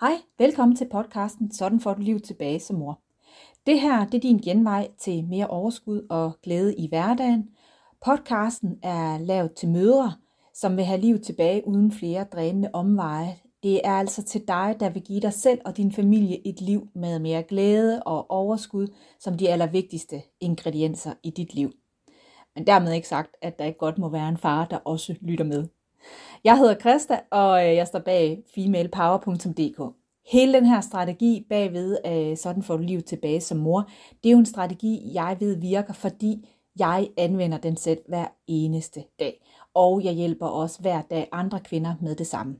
Hej, velkommen til podcasten Sådan får du liv tilbage som mor. Det her det er din genvej til mere overskud og glæde i hverdagen. Podcasten er lavet til mødre, som vil have liv tilbage uden flere drænende omveje. Det er altså til dig, der vil give dig selv og din familie et liv med mere glæde og overskud som de allervigtigste ingredienser i dit liv. Men dermed ikke sagt, at der ikke godt må være en far, der også lytter med. Jeg hedder Krista, og øh, jeg står bag femalepower.dk. Hele den her strategi bagved, øh, sådan får du liv tilbage som mor, det er jo en strategi, jeg ved virker, fordi jeg anvender den selv hver eneste dag. Og jeg hjælper også hver dag andre kvinder med det samme.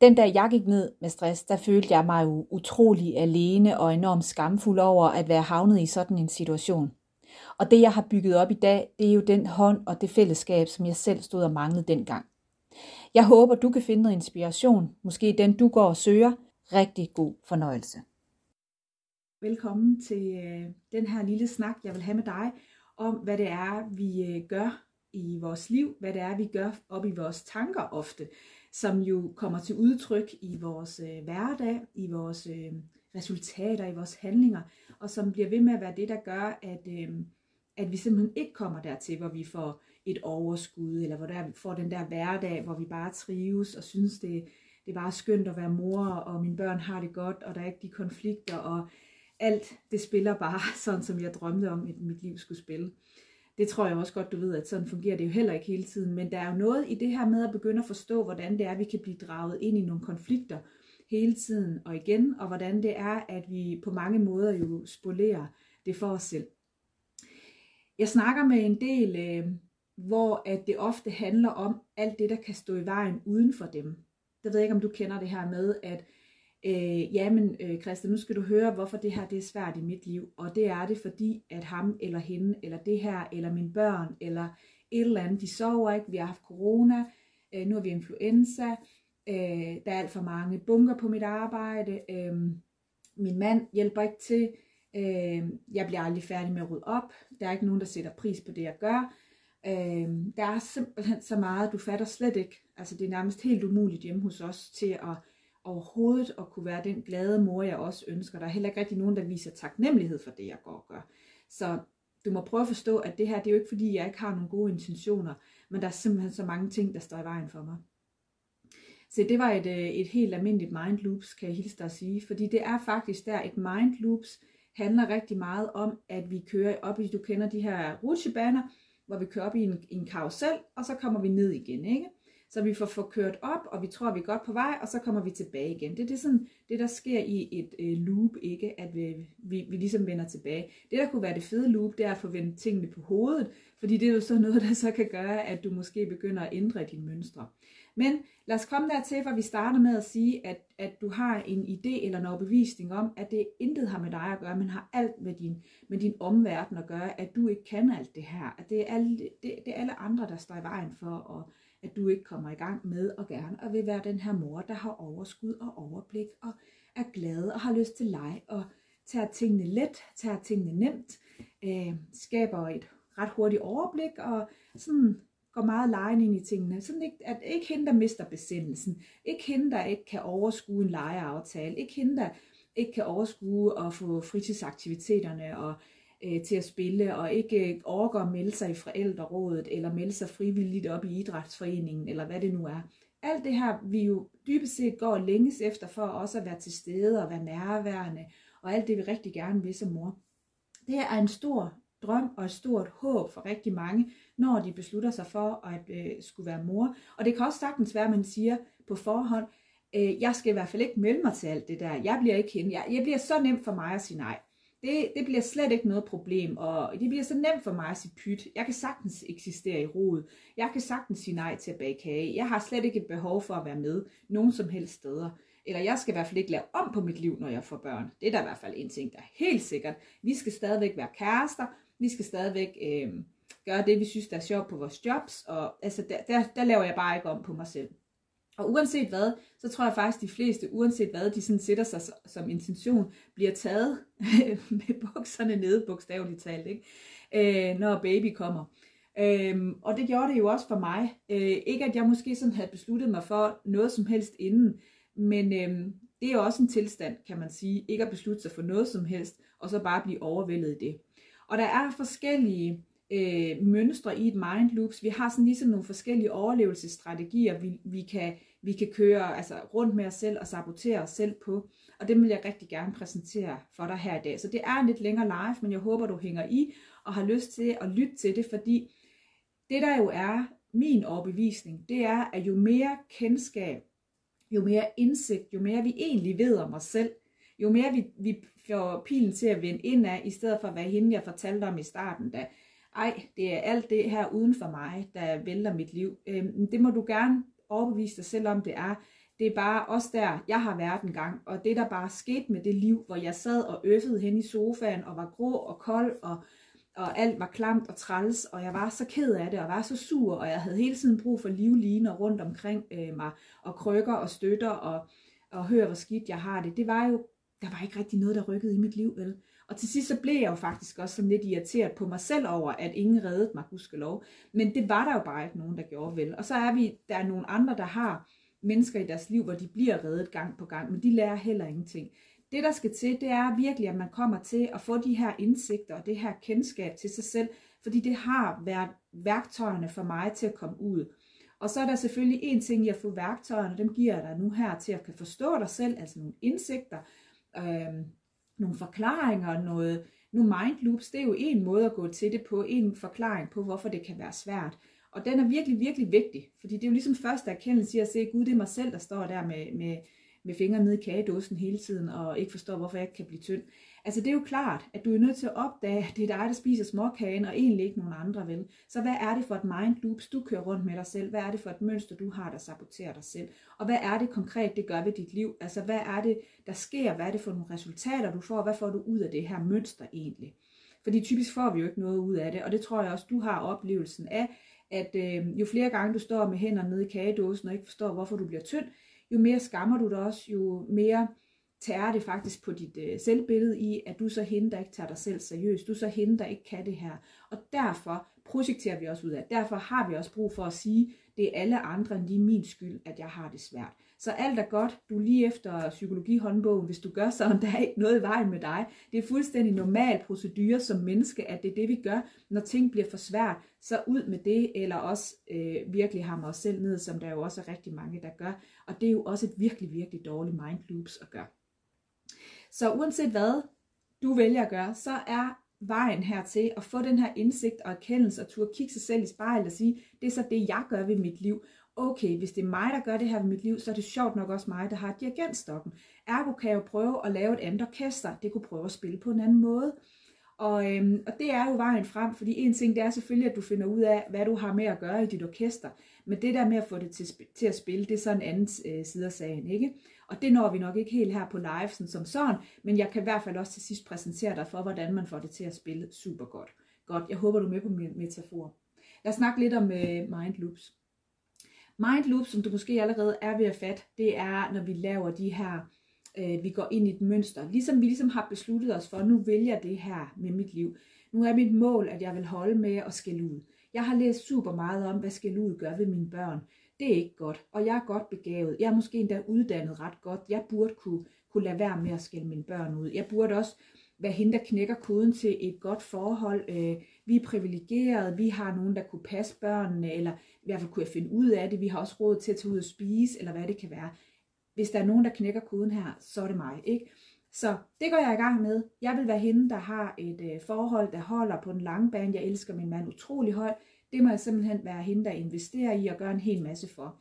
Den dag jeg gik ned med stress, der følte jeg mig jo utrolig alene og enormt skamfuld over at være havnet i sådan en situation. Og det jeg har bygget op i dag, det er jo den hånd og det fællesskab, som jeg selv stod og manglede dengang. Jeg håber, du kan finde noget inspiration, måske den du går og søger. Rigtig god fornøjelse. Velkommen til øh, den her lille snak, jeg vil have med dig, om hvad det er, vi øh, gør i vores liv, hvad det er, vi gør op i vores tanker ofte, som jo kommer til udtryk i vores øh, hverdag, i vores øh, resultater, i vores handlinger, og som bliver ved med at være det, der gør, at, øh, at vi simpelthen ikke kommer dertil, hvor vi får et overskud, eller hvor der får den der hverdag, hvor vi bare trives og synes, det, det er bare skønt at være mor, og mine børn har det godt, og der er ikke de konflikter, og alt det spiller bare sådan, som jeg drømte om, at mit liv skulle spille. Det tror jeg også godt, du ved, at sådan fungerer det jo heller ikke hele tiden, men der er jo noget i det her med at begynde at forstå, hvordan det er, at vi kan blive draget ind i nogle konflikter hele tiden og igen, og hvordan det er, at vi på mange måder jo spolerer det for os selv. Jeg snakker med en del øh, hvor at det ofte handler om alt det, der kan stå i vejen uden for dem. Der ved jeg ikke, om du kender det her med, at øh, jamen øh, Christian, nu skal du høre, hvorfor det her det er svært i mit liv. Og det er det, fordi at ham eller hende, eller det her, eller mine børn, eller et eller andet, de sover ikke, vi har haft corona, øh, nu har vi influenza, øh, der er alt for mange bunker på mit arbejde, øh, min mand hjælper ikke til, øh, jeg bliver aldrig færdig med at rydde op, der er ikke nogen, der sætter pris på det, jeg gør, Øh, der er simpelthen så meget, du fatter slet ikke. Altså det er nærmest helt umuligt hjemme hos os til at overhovedet at kunne være den glade mor, jeg også ønsker. Der er heller ikke rigtig nogen, der viser taknemmelighed for det, jeg går og gør. Så du må prøve at forstå, at det her, det er jo ikke fordi, jeg ikke har nogle gode intentioner, men der er simpelthen så mange ting, der står i vejen for mig. Så det var et, øh, et helt almindeligt mind loops, kan jeg hilse dig at sige, fordi det er faktisk der, et mind loops handler rigtig meget om, at vi kører op i, du kender de her rutsjebaner, hvor vi kører op i en, en karusel, og så kommer vi ned igen, ikke? Så vi får, får kørt op, og vi tror, vi er godt på vej, og så kommer vi tilbage igen. Det er det, sådan, det der sker i et øh, loop, ikke? at vi, vi, vi ligesom vender tilbage. Det, der kunne være det fede loop, det er at få vendt tingene på hovedet, fordi det er jo så noget, der så kan gøre, at du måske begynder at ændre dine mønstre. Men lad os komme dertil, hvor vi starter med at sige, at, at du har en idé eller en overbevisning om, at det intet har med dig at gøre, men har alt med din, med din omverden at gøre, at du ikke kan alt det her, at det er alle, det, det er alle andre, der står i vejen for, og at du ikke kommer i gang med og gerne og vil være den her mor, der har overskud og overblik og er glad og har lyst til leg og tager tingene let, tager tingene nemt, øh, skaber et ret hurtigt overblik og sådan går meget lejen ind i tingene. Sådan ikke, at ikke hende, der mister besindelsen. Ikke hende, der ikke kan overskue en lejeaftale. Ikke hende, der ikke kan overskue at få fritidsaktiviteterne og øh, til at spille, og ikke øh, overgår at melde sig i forældrerådet, eller melde sig frivilligt op i idrætsforeningen, eller hvad det nu er. Alt det her, vi jo dybest set går længes efter for også at være til stede og være nærværende, og alt det, vi rigtig gerne vil som mor. Det er en stor drøm og et stort håb for rigtig mange, når de beslutter sig for at øh, skulle være mor. Og det kan også sagtens være, at man siger på forhånd, øh, jeg skal i hvert fald ikke melde mig til alt det der. Jeg bliver ikke hende. Jeg, jeg bliver så nemt for mig at sige nej. Det, det bliver slet ikke noget problem, og det bliver så nemt for mig at sige pyt. Jeg kan sagtens eksistere i roet. Jeg kan sagtens sige nej til at bage kage. Jeg har slet ikke et behov for at være med nogen som helst steder. Eller jeg skal i hvert fald ikke lave om på mit liv, når jeg får børn. Det er der i hvert fald en ting, der er helt sikkert. Vi skal stadigvæk være kærester. Vi skal stadigvæk øh, gøre det, vi synes, der er sjovt på vores jobs. Og altså, der, der, der laver jeg bare ikke om på mig selv. Og uanset hvad, så tror jeg faktisk, at de fleste, uanset hvad de sådan sætter sig som intention, bliver taget med bukserne nede, bogstaveligt talt, ikke? Øh, når baby kommer. Øhm, og det gjorde det jo også for mig. Øh, ikke at jeg måske sådan havde besluttet mig for noget som helst inden, men øhm, det er også en tilstand, kan man sige, ikke at beslutte sig for noget som helst, og så bare blive overvældet i det. Og der er forskellige øh, mønstre i et mind loops. Vi har sådan ligesom nogle forskellige overlevelsesstrategier, vi, vi, kan, vi kan køre altså rundt med os selv og sabotere os selv på. Og det vil jeg rigtig gerne præsentere for dig her i dag. Så det er en lidt længere live, men jeg håber, du hænger i og har lyst til at lytte til det, fordi det der jo er min overbevisning, det er, at jo mere kendskab, jo mere indsigt, jo mere vi egentlig ved om os selv, jo mere vi, vi får pilen til at vende ind af, i stedet for at være hende, jeg fortalte om i starten, da ej, det er alt det her uden for mig, der vælter mit liv. Øhm, det må du gerne overbevise dig selv om, det er. Det er bare også der, jeg har været en gang, og det der bare skete med det liv, hvor jeg sad og øffede hen i sofaen, og var grå og kold, og, og alt var klamt og træls, og jeg var så ked af det, og var så sur, og jeg havde hele tiden brug for livliner rundt omkring øh, mig, og krykker og støtter, og, og høre, hvor skidt jeg har det. Det var jo, der var ikke rigtig noget, der rykkede i mit liv, vel? Og til sidst så blev jeg jo faktisk også sådan lidt irriteret på mig selv over, at ingen reddede mig, lov. Men det var der jo bare ikke nogen, der gjorde vel. Og så er vi, der er nogle andre, der har mennesker i deres liv, hvor de bliver reddet gang på gang, men de lærer heller ingenting. Det, der skal til, det er virkelig, at man kommer til at få de her indsigter og det her kendskab til sig selv, fordi det har været værktøjerne for mig til at komme ud. Og så er der selvfølgelig en ting i at få værktøjerne, dem giver jeg dig nu her til at kan forstå dig selv, altså nogle indsigter, øh, nogle forklaringer, noget, nu mind loops, det er jo en måde at gå til det på, en forklaring på, hvorfor det kan være svært. Og den er virkelig, virkelig vigtig, fordi det er jo ligesom første erkendelse i at se, Gud, det er mig selv, der står der med, med, med fingrene nede i kagedåsen hele tiden, og ikke forstår, hvorfor jeg ikke kan blive tynd. Altså det er jo klart, at du er nødt til at opdage, at det er dig, der spiser småkagen, og egentlig ikke nogen andre vel. Så hvad er det for et mind loops, du kører rundt med dig selv? Hvad er det for et mønster, du har, der saboterer dig selv? Og hvad er det konkret, det gør ved dit liv? Altså hvad er det, der sker? Hvad er det for nogle resultater, du får? Hvad får du ud af det her mønster egentlig? Fordi typisk får vi jo ikke noget ud af det, og det tror jeg også, du har oplevelsen af, at øh, jo flere gange du står med hænderne nede i kagedåsen og ikke forstår, hvorfor du bliver tynd, jo mere skammer du dig også, jo mere tærer det faktisk på dit øh, selvbillede i, at du så hende, der ikke tager dig selv seriøst. Du så hende, der ikke kan det her. Og derfor projekterer vi også ud af. Derfor har vi også brug for at sige, det er alle andre end lige min skyld, at jeg har det svært. Så alt er godt. Du er lige efter psykologihåndbogen, hvis du gør sådan, der er ikke noget i vejen med dig. Det er fuldstændig normal procedure som menneske, at det er det, vi gør. Når ting bliver for svært, så ud med det, eller også øh, virkelig hammer os selv ned, som der jo også er rigtig mange, der gør. Og det er jo også et virkelig, virkelig dårligt mind loops at gøre. Så uanset hvad du vælger at gøre, så er vejen hertil at få den her indsigt og erkendelse og turde kigge sig selv i spejlet og sige, det er så det, jeg gør ved mit liv. Okay, hvis det er mig, der gør det her ved mit liv, så er det sjovt nok også mig, der har dirigentstokken. Ergo kan jeg jo prøve at lave et andet orkester. Det kunne prøve at spille på en anden måde. Og, øhm, og det er jo vejen frem, fordi en ting det er selvfølgelig, at du finder ud af, hvad du har med at gøre i dit orkester. Men det der med at få det til, til at spille, det er så en anden øh, side af sagen, ikke? Og det når vi nok ikke helt her på livesen som sådan, men jeg kan i hvert fald også til sidst præsentere dig for, hvordan man får det til at spille super godt. Godt, jeg håber du er med på min metafor. Lad os snakke lidt om øh, mind loops. Mind loops, som du måske allerede er ved at fatte, det er, når vi laver de her, øh, vi går ind i et mønster. Ligesom vi ligesom har besluttet os for, nu vælger det her med mit liv. Nu er mit mål, at jeg vil holde med at skælde ud. Jeg har læst super meget om, hvad skælde ud gør ved mine børn det er ikke godt, og jeg er godt begavet. Jeg er måske endda uddannet ret godt. Jeg burde kunne, kunne lade være med at skælde mine børn ud. Jeg burde også være hende, der knækker koden til et godt forhold. Øh, vi er privilegerede, vi har nogen, der kunne passe børnene, eller i hvert fald kunne jeg finde ud af det. Vi har også råd til at tage ud og spise, eller hvad det kan være. Hvis der er nogen, der knækker koden her, så er det mig, ikke? Så det går jeg i gang med. Jeg vil være hende, der har et øh, forhold, der holder på den lange bane. Jeg elsker min mand utrolig højt. Det må jeg simpelthen være hende, der investerer i og gør en hel masse for.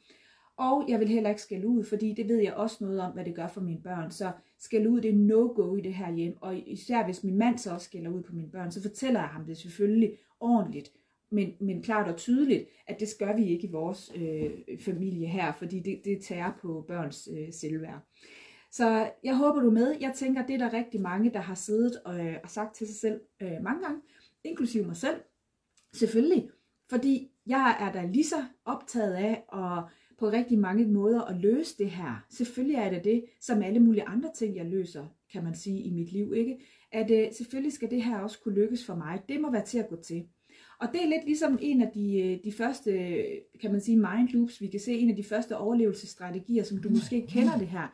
Og jeg vil heller ikke skælde ud, fordi det ved jeg også noget om, hvad det gør for mine børn. Så skælder ud, det er no-go i det her hjem. Og især hvis min mand så også skælder ud på mine børn, så fortæller jeg ham det selvfølgelig ordentligt. Men, men klart og tydeligt, at det gør vi ikke i vores øh, familie her, fordi det, det tager på børns øh, selvværd. Så jeg håber du er med. Jeg tænker, det er der rigtig mange, der har siddet og, øh, og sagt til sig selv øh, mange gange, inklusive mig selv. Selvfølgelig, fordi jeg er da lige så optaget af at på rigtig mange måder at løse det her. Selvfølgelig er det det, som alle mulige andre ting, jeg løser, kan man sige, i mit liv. ikke? At uh, selvfølgelig skal det her også kunne lykkes for mig. Det må være til at gå til. Og det er lidt ligesom en af de, øh, de første, kan man sige, mind loops, vi kan se, en af de første overlevelsesstrategier, som du måske kender det her.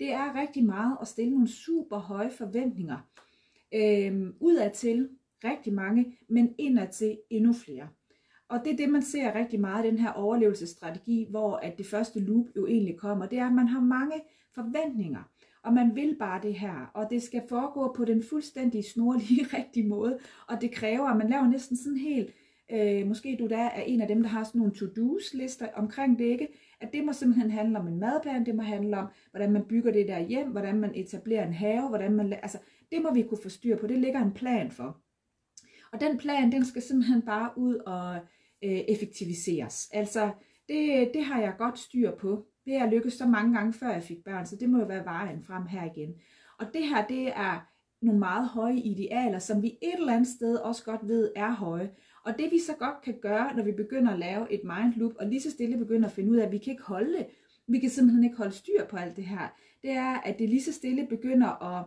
det er rigtig meget at stille nogle super høje forventninger. Øhm, udadtil rigtig mange, men indadtil endnu flere. Og det er det, man ser rigtig meget i den her overlevelsesstrategi, hvor at det første loop jo egentlig kommer. Det er, at man har mange forventninger, og man vil bare det her, og det skal foregå på den fuldstændig snorlige rigtige måde, og det kræver, at man laver næsten sådan helt, øh, måske du der er en af dem, der har sådan nogle to-dos lister omkring det, ikke? At det må simpelthen handle om en madplan, det må handle om, hvordan man bygger det der hjem, hvordan man etablerer en have, hvordan man, altså, det må vi kunne få styr på, det ligger en plan for. Og den plan, den skal simpelthen bare ud og øh, effektiviseres. Altså, det, det har jeg godt styr på. Det har jeg lykkes så mange gange, før jeg fik børn, så det må jo være vejen frem her igen. Og det her, det er nogle meget høje idealer, som vi et eller andet sted også godt ved er høje. Og det vi så godt kan gøre, når vi begynder at lave et mind loop, og lige så stille begynder at finde ud af, at vi kan ikke holde det, vi kan simpelthen ikke holde styr på alt det her, det er, at det lige så stille begynder at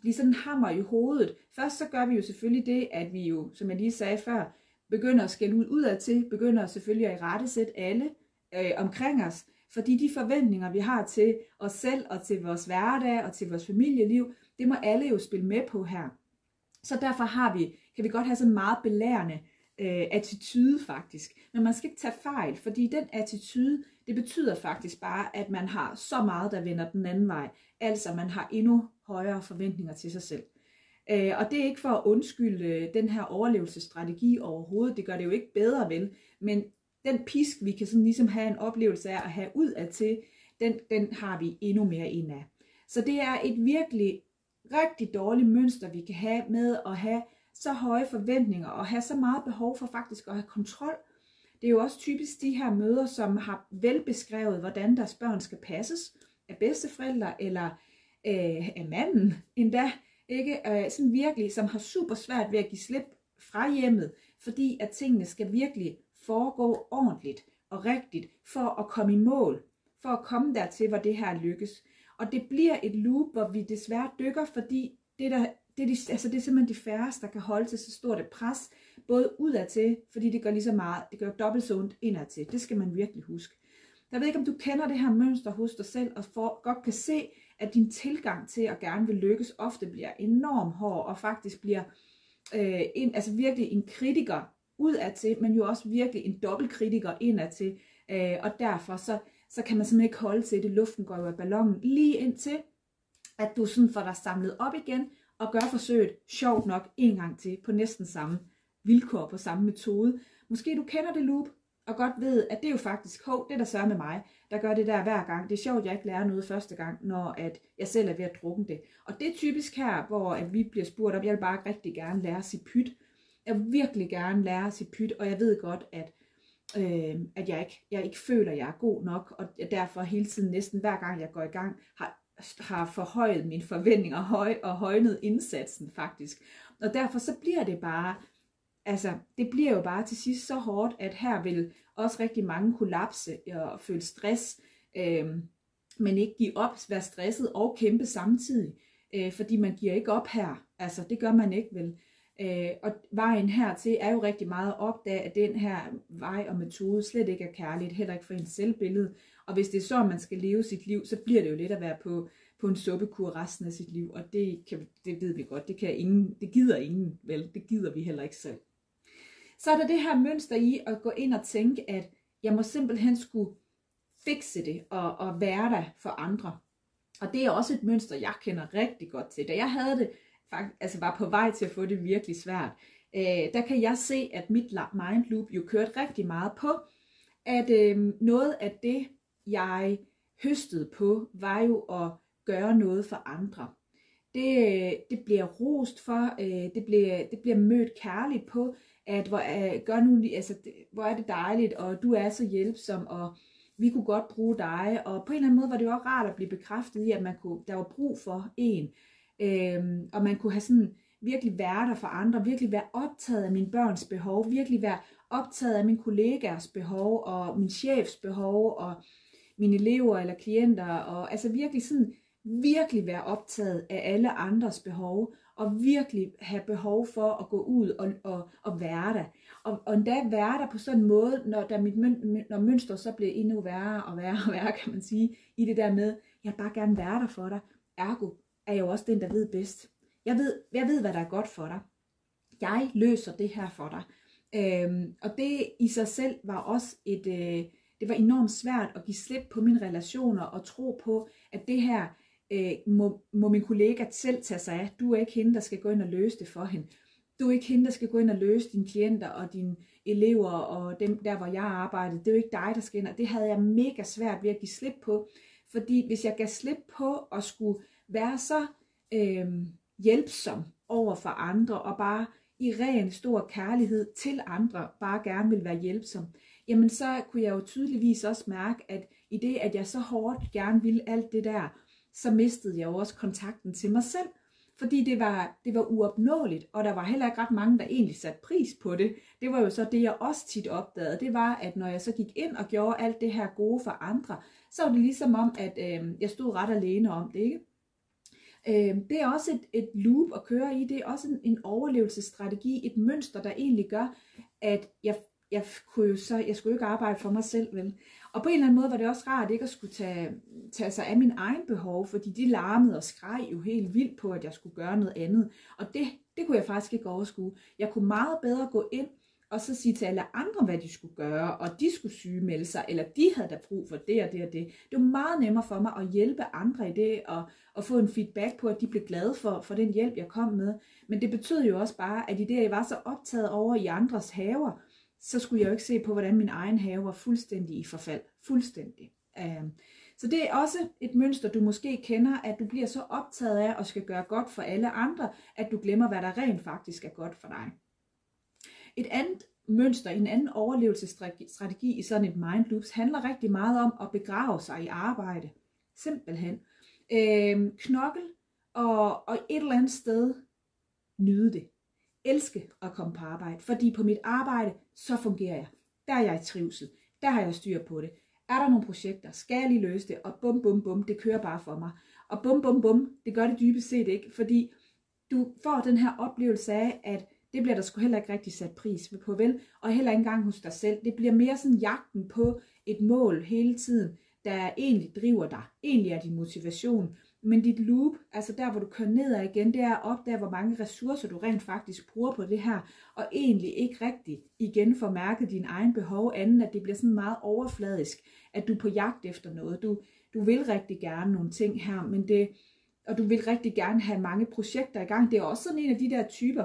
blive sådan en hammer i hovedet. Først så gør vi jo selvfølgelig det, at vi jo, som jeg lige sagde før, begynder at skælde ud udad til, begynder selvfølgelig at rettesætte alle øh, omkring os, fordi de forventninger, vi har til os selv og til vores hverdag og til vores familieliv, det må alle jo spille med på her. Så derfor har vi, kan vi godt have sådan en meget belærende øh, attitude faktisk. Men man skal ikke tage fejl, fordi den attitude, det betyder faktisk bare, at man har så meget, der vender den anden vej. Altså man har endnu højere forventninger til sig selv. Øh, og det er ikke for at undskylde øh, den her overlevelsesstrategi overhovedet, det gør det jo ikke bedre vel, men den pisk, vi kan sådan ligesom have en oplevelse af at have ud af til, den, den har vi endnu mere ind af. Så det er et virkelig rigtig dårligt mønster, vi kan have med at have så høje forventninger og have så meget behov for faktisk at have kontrol. Det er jo også typisk de her møder, som har velbeskrevet, hvordan deres børn skal passes af bedsteforældre eller øh, af manden endda, ikke? Øh, sådan virkelig, som har super svært ved at give slip fra hjemmet, fordi at tingene skal virkelig foregå ordentligt og rigtigt for at komme i mål, for at komme dertil, hvor det her lykkes. Og det bliver et loop, hvor vi desværre dykker, fordi det, der, det, er, de, altså det er simpelthen de færreste, der kan holde til så stort et pres, både udadtil, fordi det gør lige så meget, det gør dobbelt så ondt indadtil. Det skal man virkelig huske. Jeg ved ikke, om du kender det her mønster hos dig selv, og for, godt kan se, at din tilgang til at gerne vil lykkes ofte bliver enormt hård, og faktisk bliver øh, en, altså virkelig en kritiker udadtil, men jo også virkelig en dobbeltkritiker indadtil. Øh, og derfor så, så kan man simpelthen ikke holde til det. Luften går jo af ballonen lige indtil, at du sådan får dig samlet op igen, og gør forsøget sjovt nok en gang til, på næsten samme vilkår, på samme metode. Måske du kender det loop, og godt ved, at det er jo faktisk, hov, det der sørger med mig, der gør det der hver gang. Det er sjovt, at jeg ikke lærer noget første gang, når at jeg selv er ved at drukke det. Og det er typisk her, hvor at vi bliver spurgt om, jeg vil bare rigtig gerne lære sit pyt. Jeg vil virkelig gerne lære sit pyt, og jeg ved godt, at, øh, at jeg, ikke, jeg ikke føler, at jeg er god nok, og derfor hele tiden, næsten hver gang jeg går i gang, har, har forhøjet mine forventninger høj, og højnet indsatsen faktisk. Og derfor så bliver det bare altså, det bliver jo bare til sidst så hårdt, at her vil også rigtig mange kollapse og føle stress, øh, men ikke give op, være stresset og kæmpe samtidig, øh, fordi man giver ikke op her. Altså, det gør man ikke vel. Øh, og vejen hertil er jo rigtig meget at opdage, at den her vej og metode slet ikke er kærligt, heller ikke for ens selvbillede. Og hvis det er så, man skal leve sit liv, så bliver det jo lidt at være på, på en suppekur resten af sit liv. Og det, kan, det ved vi godt, det, kan ingen, det gider ingen, vel? Det gider vi heller ikke selv så er der det her mønster i at gå ind og tænke, at jeg må simpelthen skulle fikse det og, og være der for andre. Og det er også et mønster, jeg kender rigtig godt til. Da jeg havde det, faktisk, altså var på vej til at få det virkelig svært, øh, der kan jeg se, at mit mind loop jo kørte rigtig meget på, at øh, noget af det, jeg høstede på, var jo at gøre noget for andre. Det, øh, det bliver rost for, øh, det, bliver, det bliver mødt kærligt på, at hvor, uh, gør nu, altså, det, hvor er det dejligt, og du er så hjælpsom, og vi kunne godt bruge dig, og på en eller anden måde var det jo også rart at blive bekræftet i, at man kunne, der var brug for en, øhm, og man kunne have sådan virkelig være der for andre, virkelig være optaget af mine børns behov, virkelig være optaget af mine kollegaers behov, og min chefs behov, og mine elever eller klienter, og altså virkelig sådan, virkelig være optaget af alle andres behov, og virkelig have behov for at gå ud og, og, og være der. Og, og endda være der på sådan en måde, når, der mit, når mønster så bliver endnu værre og værre og værre, kan man sige, i det der med, Jeg vil bare gerne være der for dig. Ergo er jeg jo også den, der ved bedst. Jeg ved, jeg ved, hvad der er godt for dig. Jeg løser det her for dig. Øhm, og det i sig selv var også et, øh, det var enormt svært at give slip på mine relationer og tro på, at det her øh, må, må min kollega selv tage sig af. Du er ikke hende, der skal gå ind og løse det for hende. Du er ikke hende, der skal gå ind og løse dine klienter og dine elever og dem der, hvor jeg arbejdede. Det er jo ikke dig, der skal ind. Og det havde jeg mega svært ved at give slip på. Fordi hvis jeg gav slip på at skulle være så øh, hjælpsom over for andre og bare i ren stor kærlighed til andre bare gerne vil være hjælpsom, jamen så kunne jeg jo tydeligvis også mærke, at i det, at jeg så hårdt gerne ville alt det der, så mistede jeg jo også kontakten til mig selv. Fordi det var, det var uopnåeligt, og der var heller ikke ret mange, der egentlig satte pris på det. Det var jo så det, jeg også tit opdagede. Det var, at når jeg så gik ind og gjorde alt det her gode for andre, så var det ligesom om, at øh, jeg stod ret alene om det. Ikke? Øh, det er også et, et loop at køre i. Det er også en, en overlevelsesstrategi, et mønster, der egentlig gør, at jeg, jeg, kunne jo så, jeg skulle jo ikke arbejde for mig selv, vel? Og på en eller anden måde var det også rart ikke at skulle tage, tage sig af min egen behov, fordi de larmede og skreg jo helt vildt på, at jeg skulle gøre noget andet. Og det, det kunne jeg faktisk ikke overskue. Jeg kunne meget bedre gå ind og så sige til alle andre, hvad de skulle gøre, og de skulle sygemelde sig, eller de havde da brug for det og det og det. Det var meget nemmere for mig at hjælpe andre i det, og, og få en feedback på, at de blev glade for, for den hjælp, jeg kom med. Men det betød jo også bare, at i det, jeg var så optaget over i andres haver, så skulle jeg jo ikke se på, hvordan min egen have var fuldstændig i forfald. Fuldstændig. Øhm, så det er også et mønster, du måske kender, at du bliver så optaget af og skal gøre godt for alle andre, at du glemmer, hvad der rent faktisk er godt for dig. Et andet mønster, en anden overlevelsesstrategi i sådan et mind loops, handler rigtig meget om at begrave sig i arbejde. Simpelthen. Øh, knokkel og, og et eller andet sted nyde det. Elske at komme på arbejde, fordi på mit arbejde, så fungerer jeg. Der er jeg i trivsel. Der har jeg styr på det. Er der nogle projekter? Skal jeg lige løse det? Og bum, bum, bum, det kører bare for mig. Og bum, bum, bum, det gør det dybest set ikke, fordi du får den her oplevelse af, at det bliver der sgu heller ikke rigtig sat pris på, vel? Og heller ikke engang hos dig selv. Det bliver mere sådan jagten på et mål hele tiden, der egentlig driver dig. Egentlig er din motivation. Men dit loop, altså der hvor du kører nedad igen, det er at opdage, hvor mange ressourcer du rent faktisk bruger på det her, og egentlig ikke rigtig igen får mærket din egen behov, andet at det bliver sådan meget overfladisk, at du er på jagt efter noget. Du, du vil rigtig gerne nogle ting her, men det, og du vil rigtig gerne have mange projekter i gang. Det er også sådan en af de der typer,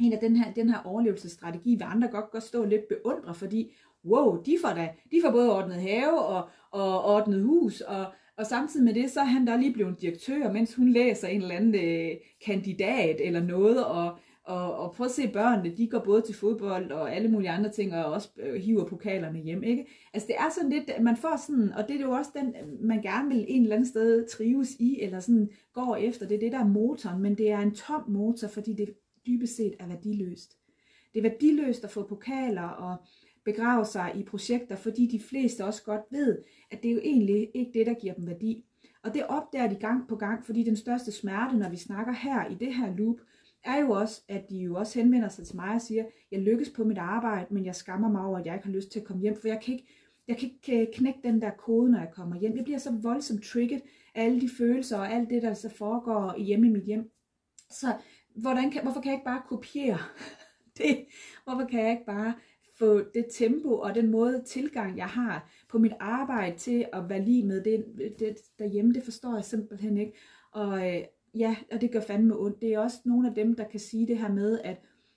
en af den her, den her overlevelsesstrategi, hvor andre godt godt stå lidt beundre, fordi wow, de får, da, de får både ordnet have og, og ordnet hus, og, og samtidig med det, så er han der lige blevet direktør, mens hun læser en eller anden øh, kandidat eller noget, og, og, og prøv at se børnene, de går både til fodbold og alle mulige andre ting, og også øh, hiver pokalerne hjem, ikke? Altså det er sådan lidt, man får sådan, og det er jo også den, man gerne vil en eller anden sted trives i, eller sådan går efter, det er det der er motoren, men det er en tom motor, fordi det dybest set er værdiløst. Det er værdiløst at få pokaler og begrave sig i projekter, fordi de fleste også godt ved, at det er jo egentlig ikke det, der giver dem værdi. Og det opdager de gang på gang, fordi den største smerte, når vi snakker her i det her loop, er jo også, at de jo også henvender sig til mig og siger, jeg lykkes på mit arbejde, men jeg skammer mig over, at jeg ikke har lyst til at komme hjem, for jeg kan ikke, jeg kan ikke øh, knække den der kode, når jeg kommer hjem. Jeg bliver så voldsomt trigget af alle de følelser og alt det, der så foregår hjemme i mit hjem. Så hvordan kan, hvorfor kan jeg ikke bare kopiere det? Hvorfor kan jeg ikke bare få det tempo og den måde tilgang, jeg har på mit arbejde til at være lige med det, det derhjemme, det forstår jeg simpelthen ikke. Og øh, ja, og det gør fandme ondt. Det er også nogle af dem, der kan sige det her med, at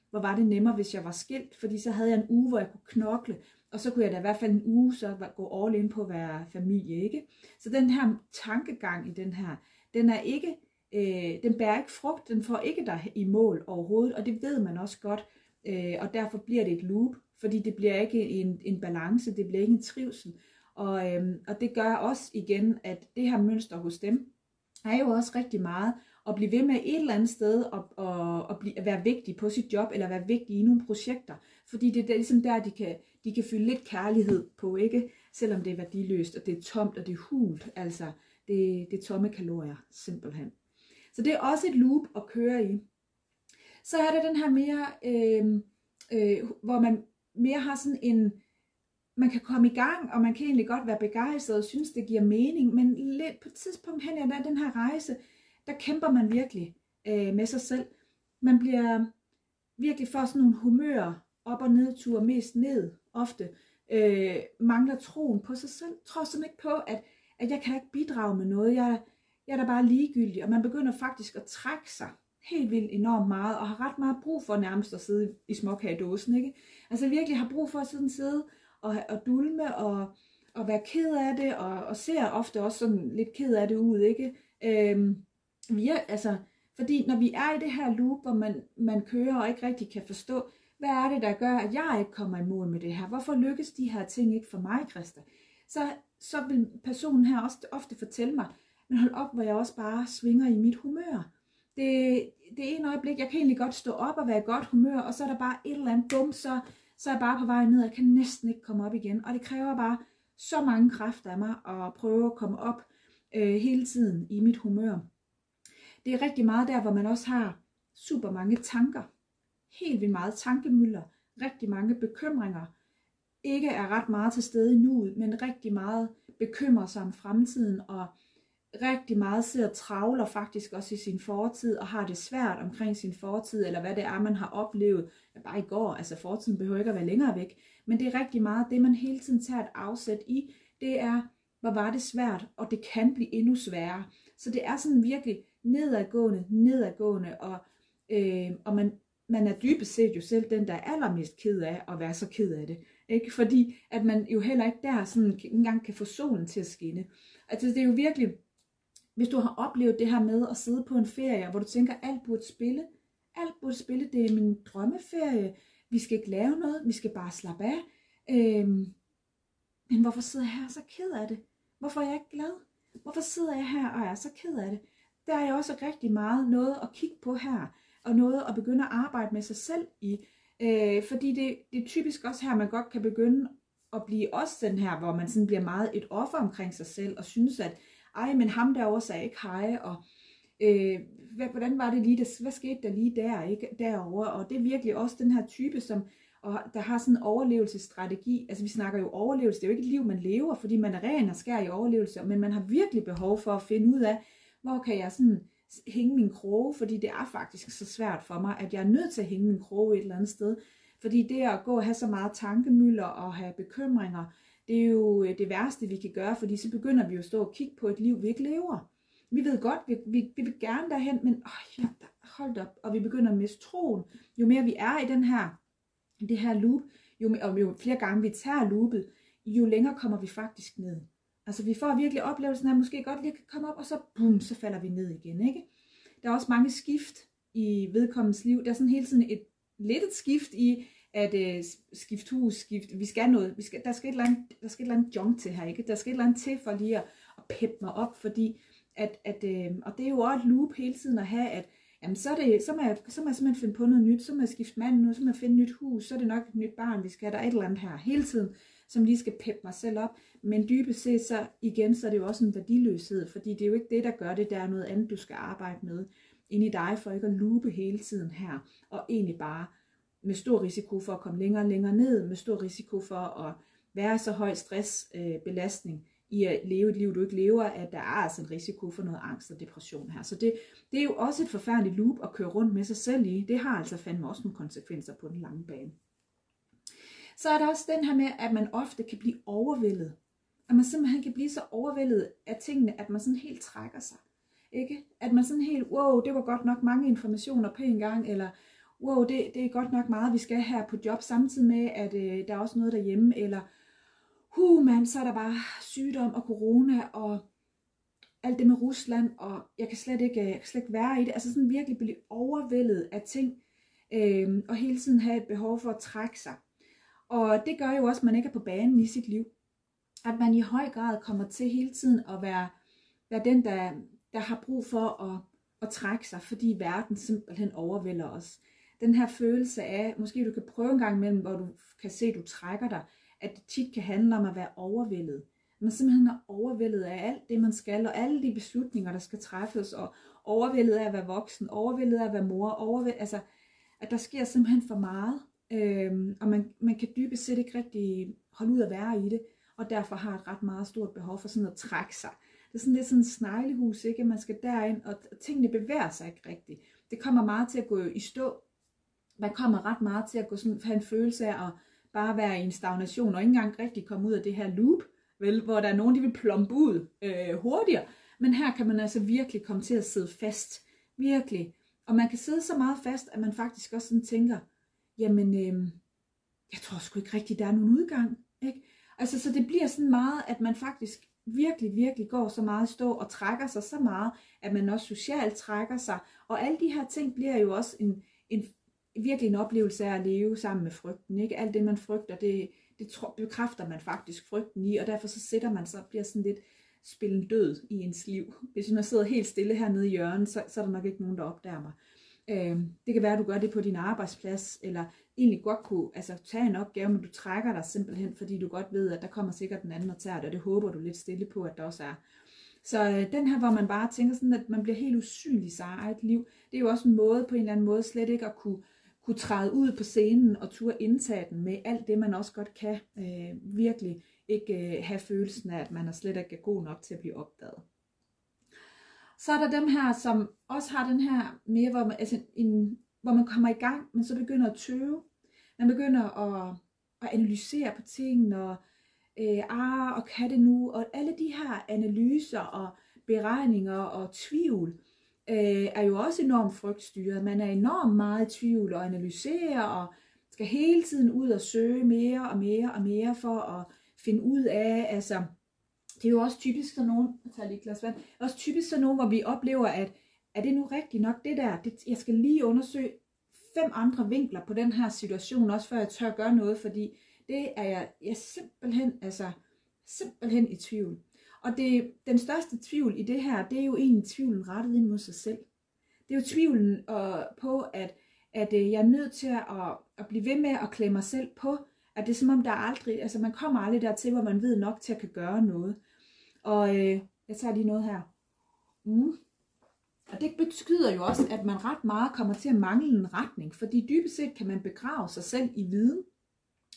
hvor var det nemmere, hvis jeg var skilt, fordi så havde jeg en uge, hvor jeg kunne knokle, og så kunne jeg da i hvert fald en uge så gå all in på at være familie, ikke? Så den her tankegang i den her, den er ikke øh, den bærer ikke frugt, den får ikke dig i mål overhovedet, og det ved man også godt, øh, og derfor bliver det et loop, fordi det bliver ikke en, en balance, det bliver ikke en trivsel, og, øhm, og det gør også igen, at det her mønster hos dem, er jo også rigtig meget at blive ved med et eller andet sted og, og, og blive, at være vigtig på sit job, eller være vigtig i nogle projekter, fordi det er ligesom der, de kan, de kan fylde lidt kærlighed på, ikke? Selvom det er værdiløst, og det er tomt, og det er hult, altså det, det er tomme kalorier, simpelthen. Så det er også et loop at køre i. Så er der den her mere, øh, øh, hvor man mere har sådan en, man kan komme i gang, og man kan egentlig godt være begejstret og synes, det giver mening, men lidt på et tidspunkt hen ad den her rejse, der kæmper man virkelig øh, med sig selv. Man bliver virkelig for sådan nogle humører, op- og nedture, mest ned ofte, øh, mangler troen på sig selv, tror simpelthen ikke på, at, at jeg kan ikke bidrage med noget, jeg, jeg er da bare ligegyldig, og man begynder faktisk at trække sig helt vildt enormt meget, og har ret meget brug for nærmest at sidde i småkagedåsen, ikke? Altså virkelig har brug for at sådan sidde og, og dulme og, og være ked af det, og, og ser ofte også sådan lidt ked af det ud, ikke? Øhm, vi er, altså, fordi når vi er i det her loop, hvor man, man kører og ikke rigtig kan forstå, hvad er det, der gør, at jeg ikke kommer i mål med det her? Hvorfor lykkes de her ting ikke for mig, Christa? Så, så vil personen her også ofte fortælle mig, men hold op, hvor jeg også bare svinger i mit humør. Det, det ene øjeblik, jeg kan egentlig godt stå op og være i godt humør, og så er der bare et eller andet bum, så, så er jeg bare på vej ned, og jeg kan næsten ikke komme op igen. Og det kræver bare så mange kræfter af mig at prøve at komme op øh, hele tiden i mit humør. Det er rigtig meget der, hvor man også har super mange tanker. Helt vildt meget tankemøller, rigtig mange bekymringer. Ikke er ret meget til stede i nuet, men rigtig meget bekymrer sig om fremtiden og rigtig meget sidder og travler faktisk også i sin fortid og har det svært omkring sin fortid, eller hvad det er, man har oplevet ja, bare i går. Altså fortiden behøver ikke at være længere væk, men det er rigtig meget det, man hele tiden tager et afsæt i. Det er, hvor var det svært, og det kan blive endnu sværere. Så det er sådan virkelig nedadgående, nedadgående, og, øh, og man, man er dybest set jo selv den, der er allermest ked af at være så ked af det. Ikke? Fordi at man jo heller ikke der sådan engang kan få solen til at skinne. Altså det er jo virkelig, hvis du har oplevet det her med at sidde på en ferie, hvor du tænker, alt burde spille, alt burde spille, det er min drømmeferie, vi skal ikke lave noget, vi skal bare slappe af. Øhm, men hvorfor sidder jeg her så ked af det? Hvorfor er jeg ikke glad? Hvorfor sidder jeg her og er så ked af det? Der er jo også rigtig meget noget at kigge på her, og noget at begynde at arbejde med sig selv i. Øh, fordi det, det er typisk også her, man godt kan begynde at blive også den her, hvor man sådan bliver meget et offer omkring sig selv, og synes, at ej, men ham derovre sagde ikke? Hej, og øh, hvad, hvordan var det lige, der, hvad skete der lige der, ikke, derovre, og det er virkelig også den her type, som og der har sådan en overlevelsesstrategi, altså vi snakker jo overlevelse, det er jo ikke et liv, man lever, fordi man er ren og skær i overlevelse, men man har virkelig behov for at finde ud af, hvor kan jeg sådan hænge min kroge, fordi det er faktisk så svært for mig, at jeg er nødt til at hænge min kroge et eller andet sted, fordi det at gå og have så meget tankemøller og have bekymringer, det er jo øh, det værste, vi kan gøre, fordi så begynder vi jo at stå og kigge på et liv, vi ikke lever. Vi ved godt, vi, vi, vi vil gerne derhen, men åh, ja, hold op, og vi begynder at miste troen. Jo mere vi er i den her, det her loop, jo, og jo flere gange vi tager loopet, jo længere kommer vi faktisk ned. Altså vi får virkelig oplevelsen af, at måske godt lige kan komme op, og så bum, så falder vi ned igen. Ikke? Der er også mange skift i vedkommens liv. Der er sådan hele tiden et lidt et skift i, at øh, skift hus, skift, vi skal noget, vi skal, der, skal et eller andet, der skal et eller andet junk til her, ikke? Der skal et eller andet til for lige at, at peppe mig op, fordi at, at øh, og det er jo også et loop hele tiden at have, at jamen så, er det, så, må jeg, så må jeg simpelthen finde på noget nyt, så må jeg skifte mand nu, så må jeg finde et nyt hus, så er det nok et nyt barn, vi skal have, der er et eller andet her hele tiden, som lige skal peppe mig selv op, men dybest set så igen, så er det jo også en værdiløshed, fordi det er jo ikke det, der gør det, der er noget andet, du skal arbejde med ind i dig, for ikke at loope hele tiden her, og egentlig bare med stor risiko for at komme længere og længere ned, med stor risiko for at være så høj stressbelastning øh, i at leve et liv, du ikke lever, at der er altså en risiko for noget angst og depression her. Så det, det er jo også et forfærdeligt loop at køre rundt med sig selv i. Det har altså fandme også nogle konsekvenser på den lange bane. Så er der også den her med, at man ofte kan blive overvældet. At man simpelthen kan blive så overvældet af tingene, at man sådan helt trækker sig. Ikke? At man sådan helt, wow, det var godt nok mange informationer på en gang, eller wow, det, det er godt nok meget, vi skal her på job, samtidig med, at øh, der er også noget derhjemme, eller huh mand, så er der bare sygdom og corona, og alt det med Rusland, og jeg kan slet ikke, øh, jeg kan slet ikke være i det. Altså sådan virkelig blive overvældet af ting, øh, og hele tiden have et behov for at trække sig. Og det gør jo også, at man ikke er på banen i sit liv. At man i høj grad kommer til hele tiden at være, være den, der, der har brug for at, at trække sig, fordi verden simpelthen overvælder os den her følelse af, måske du kan prøve en gang imellem, hvor du kan se, at du trækker dig, at det tit kan handle om at være overvældet. Man simpelthen er overvældet af alt det, man skal, og alle de beslutninger, der skal træffes, og overvældet af at være voksen, overvældet af at være mor, overvældet, altså, at der sker simpelthen for meget. Øhm, og man, man kan dybest set ikke rigtig holde ud at være i det, og derfor har et ret meget stort behov for sådan at trække sig. Det er sådan lidt sådan et sneglehus, ikke? Man skal derind, og tingene bevæger sig ikke rigtigt. Det kommer meget til at gå i stå. Man kommer ret meget til at gå sådan, have en følelse af at bare være i en stagnation, og ikke engang rigtig komme ud af det her loop, vel, hvor der er nogen, de vil plombe ud øh, hurtigere. Men her kan man altså virkelig komme til at sidde fast. Virkelig. Og man kan sidde så meget fast, at man faktisk også sådan tænker, jamen, øh, jeg tror sgu ikke rigtigt, der er nogen udgang. Ikke? Altså, så det bliver sådan meget, at man faktisk virkelig, virkelig går så meget stå og trækker sig så meget, at man også socialt trækker sig. Og alle de her ting bliver jo også en, en virkelig en oplevelse af at leve sammen med frygten. Ikke? Alt det, man frygter, det, det tror, bekræfter man faktisk frygten i, og derfor så sætter man sig og bliver sådan lidt spillen død i ens liv. Hvis man sidder helt stille hernede i hjørnet, så, så er der nok ikke nogen, der opdager mig. Øh, det kan være, at du gør det på din arbejdsplads, eller egentlig godt kunne altså, tage en opgave, men du trækker dig simpelthen, fordi du godt ved, at der kommer sikkert den anden og tager det, og det håber du lidt stille på, at der også er. Så øh, den her, hvor man bare tænker sådan, at man bliver helt usynlig i sig eget liv, det er jo også en måde på en eller anden måde slet ikke at kunne, kunne træde ud på scenen og turde indtage den med alt det, man også godt kan. Øh, virkelig ikke øh, have følelsen af, at man er slet ikke god nok til at blive opdaget. Så er der dem her, som også har den her mere, hvor man, altså en, hvor man kommer i gang, men så begynder at tøve. Man begynder at, at analysere på tingene, og øh, ah, og kan det nu, og alle de her analyser og beregninger og tvivl, øh, er jo også enormt frygtstyret. Man er enormt meget i tvivl og analyserer, og skal hele tiden ud og søge mere og mere og mere for at finde ud af, altså, det er jo også typisk sådan nogen, jeg tager lige et glas vand, også typisk sådan nogen, hvor vi oplever, at er det nu rigtigt nok det der, det, jeg skal lige undersøge fem andre vinkler på den her situation, også før jeg tør gøre noget, fordi det er jeg, jeg simpelthen, altså, simpelthen i tvivl. Og det, den største tvivl i det her, det er jo egentlig tvivlen rettet ind mod sig selv. Det er jo tvivlen øh, på, at, at øh, jeg er nødt til at, at blive ved med at klæde mig selv på, at det er som om, der aldrig, altså man kommer aldrig dertil, hvor man ved nok til at kan gøre noget. Og øh, jeg tager lige noget her. Mm. Og det betyder jo også, at man ret meget kommer til at mangle en retning, fordi dybest set kan man begrave sig selv i viden,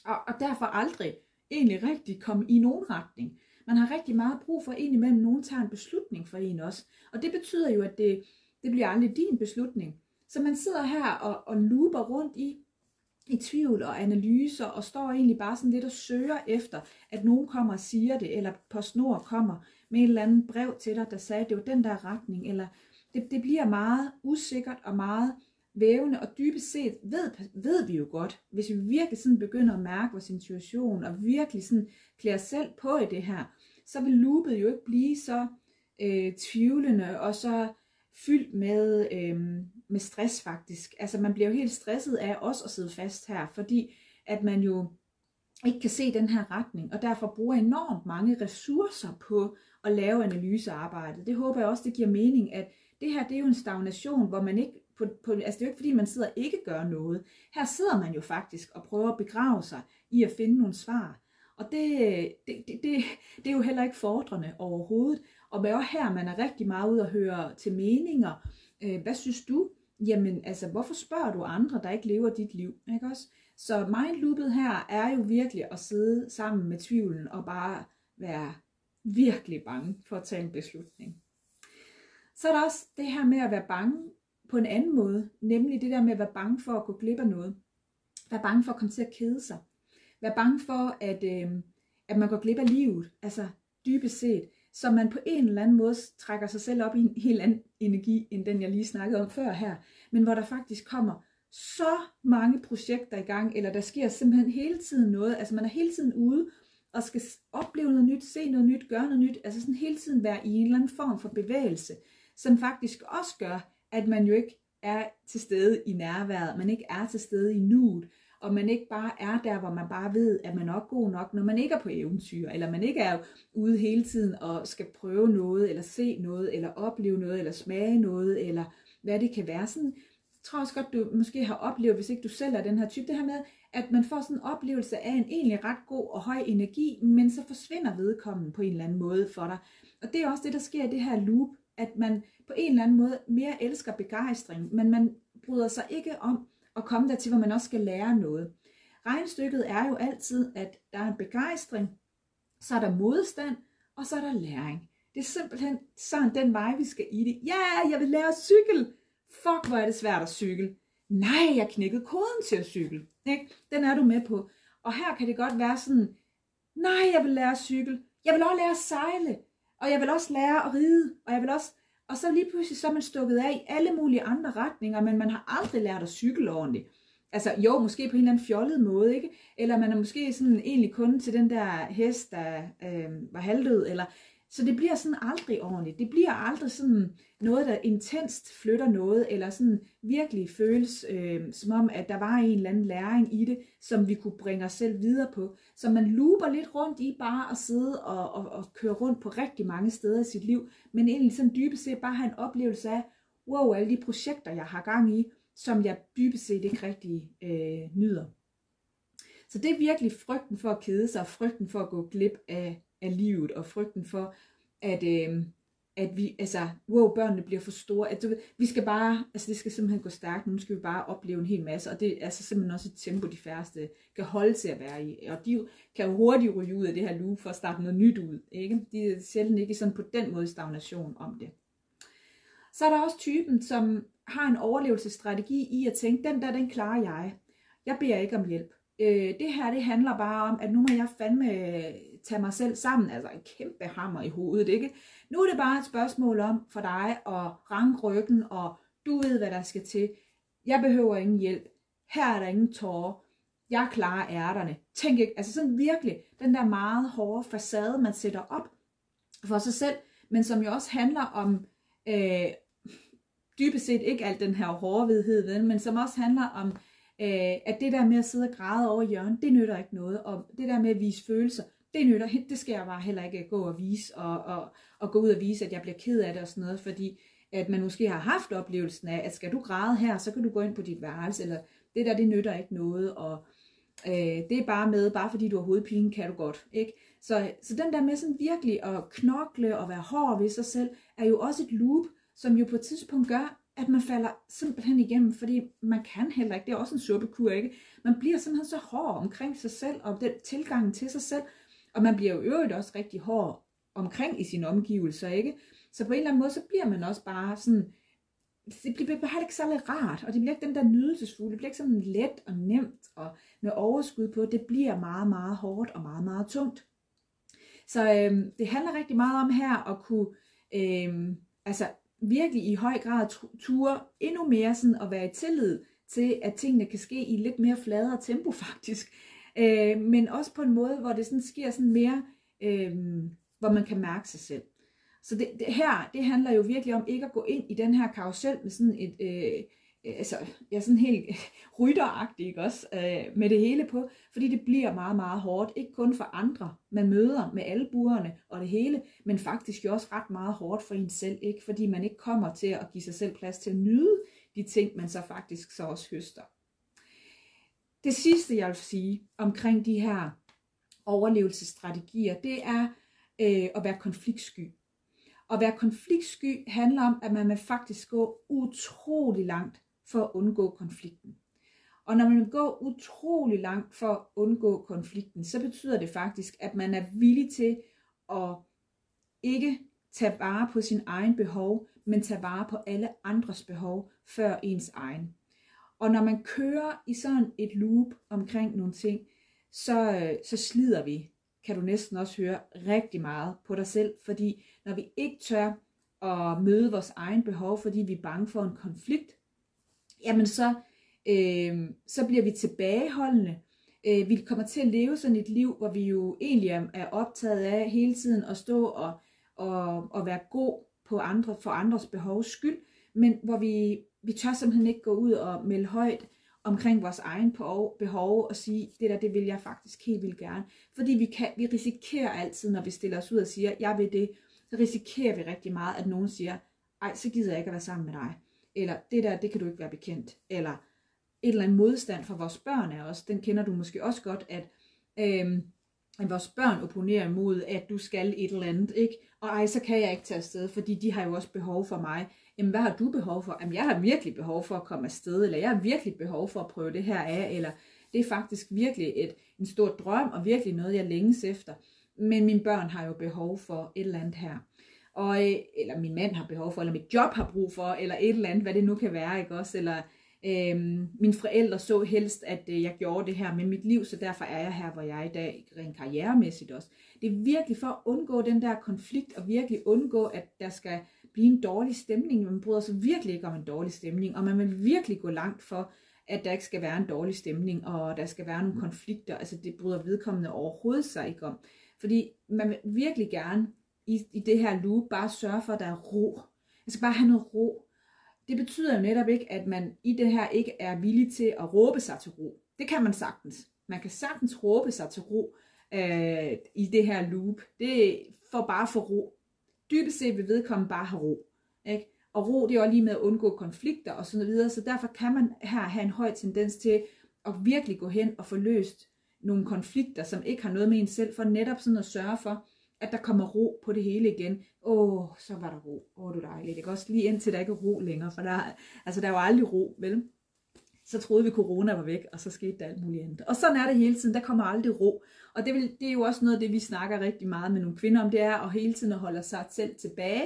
og, og derfor aldrig egentlig rigtig komme i nogen retning. Man har rigtig meget brug for indimellem, nogen tager en beslutning for en også. Og det betyder jo, at det, det bliver aldrig din beslutning. Så man sidder her og, og looper rundt i, i tvivl og analyser, og står egentlig bare sådan lidt og søger efter, at nogen kommer og siger det, eller på snor kommer med et eller andet brev til dig, der sagde, at det var den der retning, eller det, det bliver meget usikkert og meget vævende, og dybest set ved, ved vi jo godt, hvis vi virkelig sådan begynder at mærke vores intuition, og virkelig sådan klæder os selv på i det her, så vil loopet jo ikke blive så øh, tvivlende, og så fyldt med, øh, med stress faktisk. Altså man bliver jo helt stresset af også at sidde fast her, fordi at man jo ikke kan se den her retning, og derfor bruger enormt mange ressourcer på at lave analysearbejdet. Det håber jeg også, det giver mening, at det her det er jo en stagnation, hvor man ikke, på, på, altså det er jo ikke fordi, man sidder og ikke gør noget. Her sidder man jo faktisk og prøver at begrave sig i at finde nogle svar. Og det, det, det, det, det er jo heller ikke fordrende overhovedet. Og hvad også her, man er rigtig meget ude at høre til meninger. Øh, hvad synes du? Jamen, altså, hvorfor spørger du andre, der ikke lever dit liv? Ikke også? Så mindloopet her er jo virkelig at sidde sammen med tvivlen og bare være virkelig bange for at tage en beslutning. Så er der også det her med at være bange på en anden måde, nemlig det der med at være bange for at gå glip af noget. Være bange for at komme til at kede sig. Være bange for, at, øh, at man går glip af livet, altså dybest set, så man på en eller anden måde trækker sig selv op i en helt anden energi, end den jeg lige snakkede om før her, men hvor der faktisk kommer så mange projekter i gang, eller der sker simpelthen hele tiden noget, altså man er hele tiden ude og skal opleve noget nyt, se noget nyt, gøre noget nyt, altså sådan hele tiden være i en eller anden form for bevægelse, som faktisk også gør, at man jo ikke er til stede i nærværet, man ikke er til stede i nuet, og man ikke bare er der, hvor man bare ved, at man er god nok, når man ikke er på eventyr, eller man ikke er ude hele tiden og skal prøve noget, eller se noget, eller opleve noget, eller smage noget, eller hvad det kan være. Sådan, jeg tror også godt, du måske har oplevet, hvis ikke du selv er den her type, det her med, at man får sådan en oplevelse af en egentlig ret god og høj energi, men så forsvinder vedkommende på en eller anden måde for dig. Og det er også det, der sker i det her loop, at man på en eller anden måde mere elsker begejstring, men man bryder sig ikke om at komme dertil, hvor man også skal lære noget. regnstykket er jo altid, at der er en begejstring, så er der modstand, og så er der læring. Det er simpelthen sådan den vej, vi skal i det. Ja, jeg vil lære at cykle. Fuck, hvor er det svært at cykle. Nej, jeg knækkede koden til at cykle. Ikke? Den er du med på. Og her kan det godt være sådan, nej, jeg vil lære at cykle. Jeg vil også lære at sejle. Og jeg vil også lære at ride. Og jeg vil også og så lige pludselig så er man stukket af i alle mulige andre retninger, men man har aldrig lært at cykle ordentligt. Altså jo, måske på en eller anden fjollet måde, ikke? Eller man er måske sådan egentlig kun til den der hest, der øh, var halvdød, eller så det bliver sådan aldrig ordentligt. Det bliver aldrig sådan noget, der intenst flytter noget, eller sådan virkelig føles øh, som om, at der var en eller anden læring i det, som vi kunne bringe os selv videre på. Så man looper lidt rundt i bare at sidde og, og, og køre rundt på rigtig mange steder i sit liv, men egentlig sådan dybest set bare have en oplevelse af, wow, alle de projekter, jeg har gang i, som jeg dybest set ikke rigtig øh, nyder. Så det er virkelig frygten for at kede sig, og frygten for at gå glip af af livet, og frygten for, at, øh, at vi, altså, wow, børnene bliver for store. At, du, vi skal bare, altså det skal simpelthen gå stærkt, nu skal vi bare opleve en hel masse, og det er altså simpelthen også et tempo, de færreste kan holde til at være i. Og de kan jo hurtigt ryge ud af det her loop for at starte noget nyt ud. Ikke? De er sjældent ikke sådan på den måde stagnation om det. Så er der også typen, som har en overlevelsesstrategi i at tænke, den der, den klarer jeg. Jeg beder ikke om hjælp. Øh, det her, det handler bare om, at nu må jeg fandme tage mig selv sammen, altså en kæmpe hammer i hovedet, ikke? Nu er det bare et spørgsmål om for dig at ranke ryggen, og du ved, hvad der skal til. Jeg behøver ingen hjælp. Her er der ingen tårer. Jeg klarer ærterne. Tænk ikke, altså sådan virkelig, den der meget hårde facade, man sætter op for sig selv, men som jo også handler om, øh, dybest set ikke alt den her hårdvedhed, men som også handler om, øh, at det der med at sidde og græde over hjørnet, det nytter ikke noget, og det der med at vise følelser, det nytter, det skal jeg bare heller ikke gå og vise, og, og, og gå ud og vise, at jeg bliver ked af det og sådan noget, fordi at man måske har haft oplevelsen af, at skal du græde her, så kan du gå ind på dit værelse, eller det der, det nytter ikke noget, og øh, det er bare med, bare fordi du har hovedpine, kan du godt, ikke? Så, så den der med sådan virkelig at knokle og være hård ved sig selv, er jo også et loop, som jo på et tidspunkt gør, at man falder simpelthen igennem, fordi man kan heller ikke, det er også en suppekur, ikke? Man bliver simpelthen så hård omkring sig selv, og den tilgang til sig selv, og man bliver jo øvrigt også rigtig hård omkring i sine omgivelser, ikke? Så på en eller anden måde, så bliver man også bare sådan, det bliver bare ikke særlig rart, og det bliver ikke den der nydelsesfulde, det bliver ikke sådan let og nemt og med overskud på, det bliver meget, meget hårdt og meget, meget tungt. Så øhm, det handler rigtig meget om her at kunne, øhm, altså virkelig i høj grad ture endnu mere sådan at være i tillid til, at tingene kan ske i lidt mere fladere tempo faktisk. Øh, men også på en måde, hvor det sådan sker sådan mere, øh, hvor man kan mærke sig selv. Så det, det her, det handler jo virkelig om ikke at gå ind i den her karusel med sådan et, øh, altså, ja, sådan helt rytteragtig, ikke også, øh, med det hele på, fordi det bliver meget, meget hårdt, ikke kun for andre, man møder med alle burerne og det hele, men faktisk jo også ret meget hårdt for en selv, ikke, fordi man ikke kommer til at give sig selv plads til at nyde de ting, man så faktisk så også høster. Det sidste, jeg vil sige omkring de her overlevelsesstrategier, det er øh, at være konfliktsky. At være konfliktsky handler om, at man vil faktisk gå utrolig langt for at undgå konflikten. Og når man går utrolig langt for at undgå konflikten, så betyder det faktisk, at man er villig til at ikke tage vare på sin egen behov, men tage vare på alle andres behov før ens egen. Og når man kører i sådan et loop omkring nogle ting, så, øh, så slider vi, kan du næsten også høre, rigtig meget på dig selv, fordi når vi ikke tør at møde vores egen behov, fordi vi er bange for en konflikt, jamen så, øh, så bliver vi tilbageholdende. Øh, vi kommer til at leve sådan et liv, hvor vi jo egentlig er, er optaget af hele tiden at stå og, og, og være god på andre, for andres behovs skyld, men hvor vi vi tør simpelthen ikke gå ud og melde højt omkring vores egen behov og sige, det der, det vil jeg faktisk helt vildt gerne. Fordi vi, kan, vi risikerer altid, når vi stiller os ud og siger, jeg vil det, så risikerer vi rigtig meget, at nogen siger, ej, så gider jeg ikke at være sammen med dig. Eller det der, det kan du ikke være bekendt. Eller et eller andet modstand fra vores børn er også, den kender du måske også godt, at, øhm, at vores børn opponerer imod, at du skal et eller andet, ikke? Og ej, så kan jeg ikke tage afsted, fordi de har jo også behov for mig jamen hvad har du behov for? Jamen jeg har virkelig behov for at komme afsted, eller jeg har virkelig behov for at prøve det her af, eller Det er faktisk virkelig et, en stor drøm, og virkelig noget, jeg længes efter. Men mine børn har jo behov for et eller andet her. Og, øh, eller min mand har behov for, eller mit job har brug for, eller et eller andet, hvad det nu kan være, ikke også? Eller Øhm, mine forældre så helst, at øh, jeg gjorde det her med mit liv, så derfor er jeg her, hvor jeg er i dag, rent karrieremæssigt også. Det er virkelig for at undgå den der konflikt, og virkelig undgå, at der skal blive en dårlig stemning. Man bryder sig virkelig ikke om en dårlig stemning, og man vil virkelig gå langt for, at der ikke skal være en dårlig stemning, og der skal være nogle konflikter. Altså det bryder vedkommende overhovedet sig ikke om. Fordi man vil virkelig gerne i, i det her loop bare sørge for, at der er ro. Jeg skal bare have noget ro. Det betyder jo netop ikke, at man i det her ikke er villig til at råbe sig til ro. Det kan man sagtens. Man kan sagtens råbe sig til ro øh, i det her loop. Det får bare for ro. Dybest set vil vedkommende bare have ro. Ikke? Og ro, det er jo lige med at undgå konflikter og sådan videre, så derfor kan man her have en høj tendens til at virkelig gå hen og få løst nogle konflikter, som ikke har noget med en selv, for netop sådan at sørge for, at der kommer ro på det hele igen. Åh, så var der ro. Åh, du dejligt. Det kan også lige indtil der ikke er ro længere, for der, altså, der er jo aldrig ro, vel? Så troede vi, corona var væk, og så skete der alt muligt andet. Og sådan er det hele tiden. Der kommer aldrig ro. Og det, vil, det er jo også noget af det, vi snakker rigtig meget med nogle kvinder om, det er at hele tiden at holde sig selv tilbage,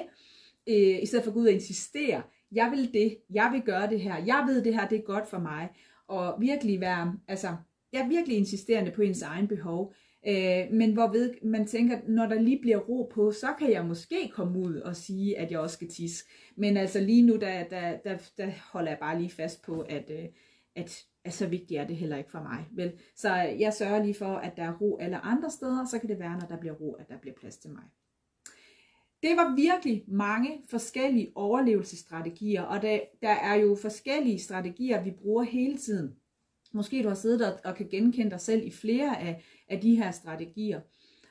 øh, i stedet for at gå ud og insistere. Jeg vil det, jeg vil gøre det her, jeg ved det her, det er godt for mig. Og virkelig være, altså, jeg er virkelig insisterende på ens egen behov. Øh, men hvorved man tænker, når der lige bliver ro på, så kan jeg måske komme ud og sige, at jeg også skal tisse. Men altså lige nu, der, der, der, der holder jeg bare lige fast på, at, øh, at, at så vigtigt er det heller ikke for mig. Vel? Så jeg sørger lige for, at der er ro alle andre steder, så kan det være, når der bliver ro, at der bliver plads til mig. Det var virkelig mange forskellige overlevelsesstrategier, og der, der er jo forskellige strategier, vi bruger hele tiden. Måske du har siddet og, og kan genkende dig selv i flere af, af de her strategier.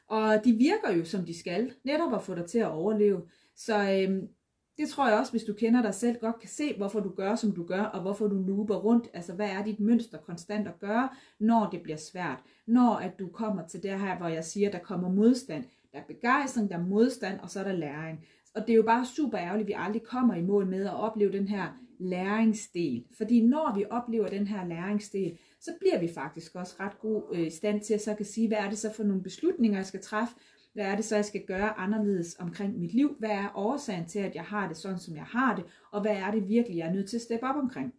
Og de virker jo som de skal, netop at få dig til at overleve. Så øhm, det tror jeg også, hvis du kender dig selv, godt kan se, hvorfor du gør, som du gør, og hvorfor du looper rundt. Altså, hvad er dit mønster konstant at gøre, når det bliver svært? Når at du kommer til det her, hvor jeg siger, der kommer modstand. Der er begejstring, der er modstand, og så er der læring. Og det er jo bare super ærgerligt, at vi aldrig kommer i mål med at opleve den her læringsdel. Fordi når vi oplever den her læringsdel, så bliver vi faktisk også ret god øh, i stand til at så kan sige, hvad er det så for nogle beslutninger, jeg skal træffe, hvad er det så, jeg skal gøre anderledes omkring mit liv, hvad er årsagen til, at jeg har det sådan, som jeg har det, og hvad er det virkelig, jeg er nødt til at steppe op omkring.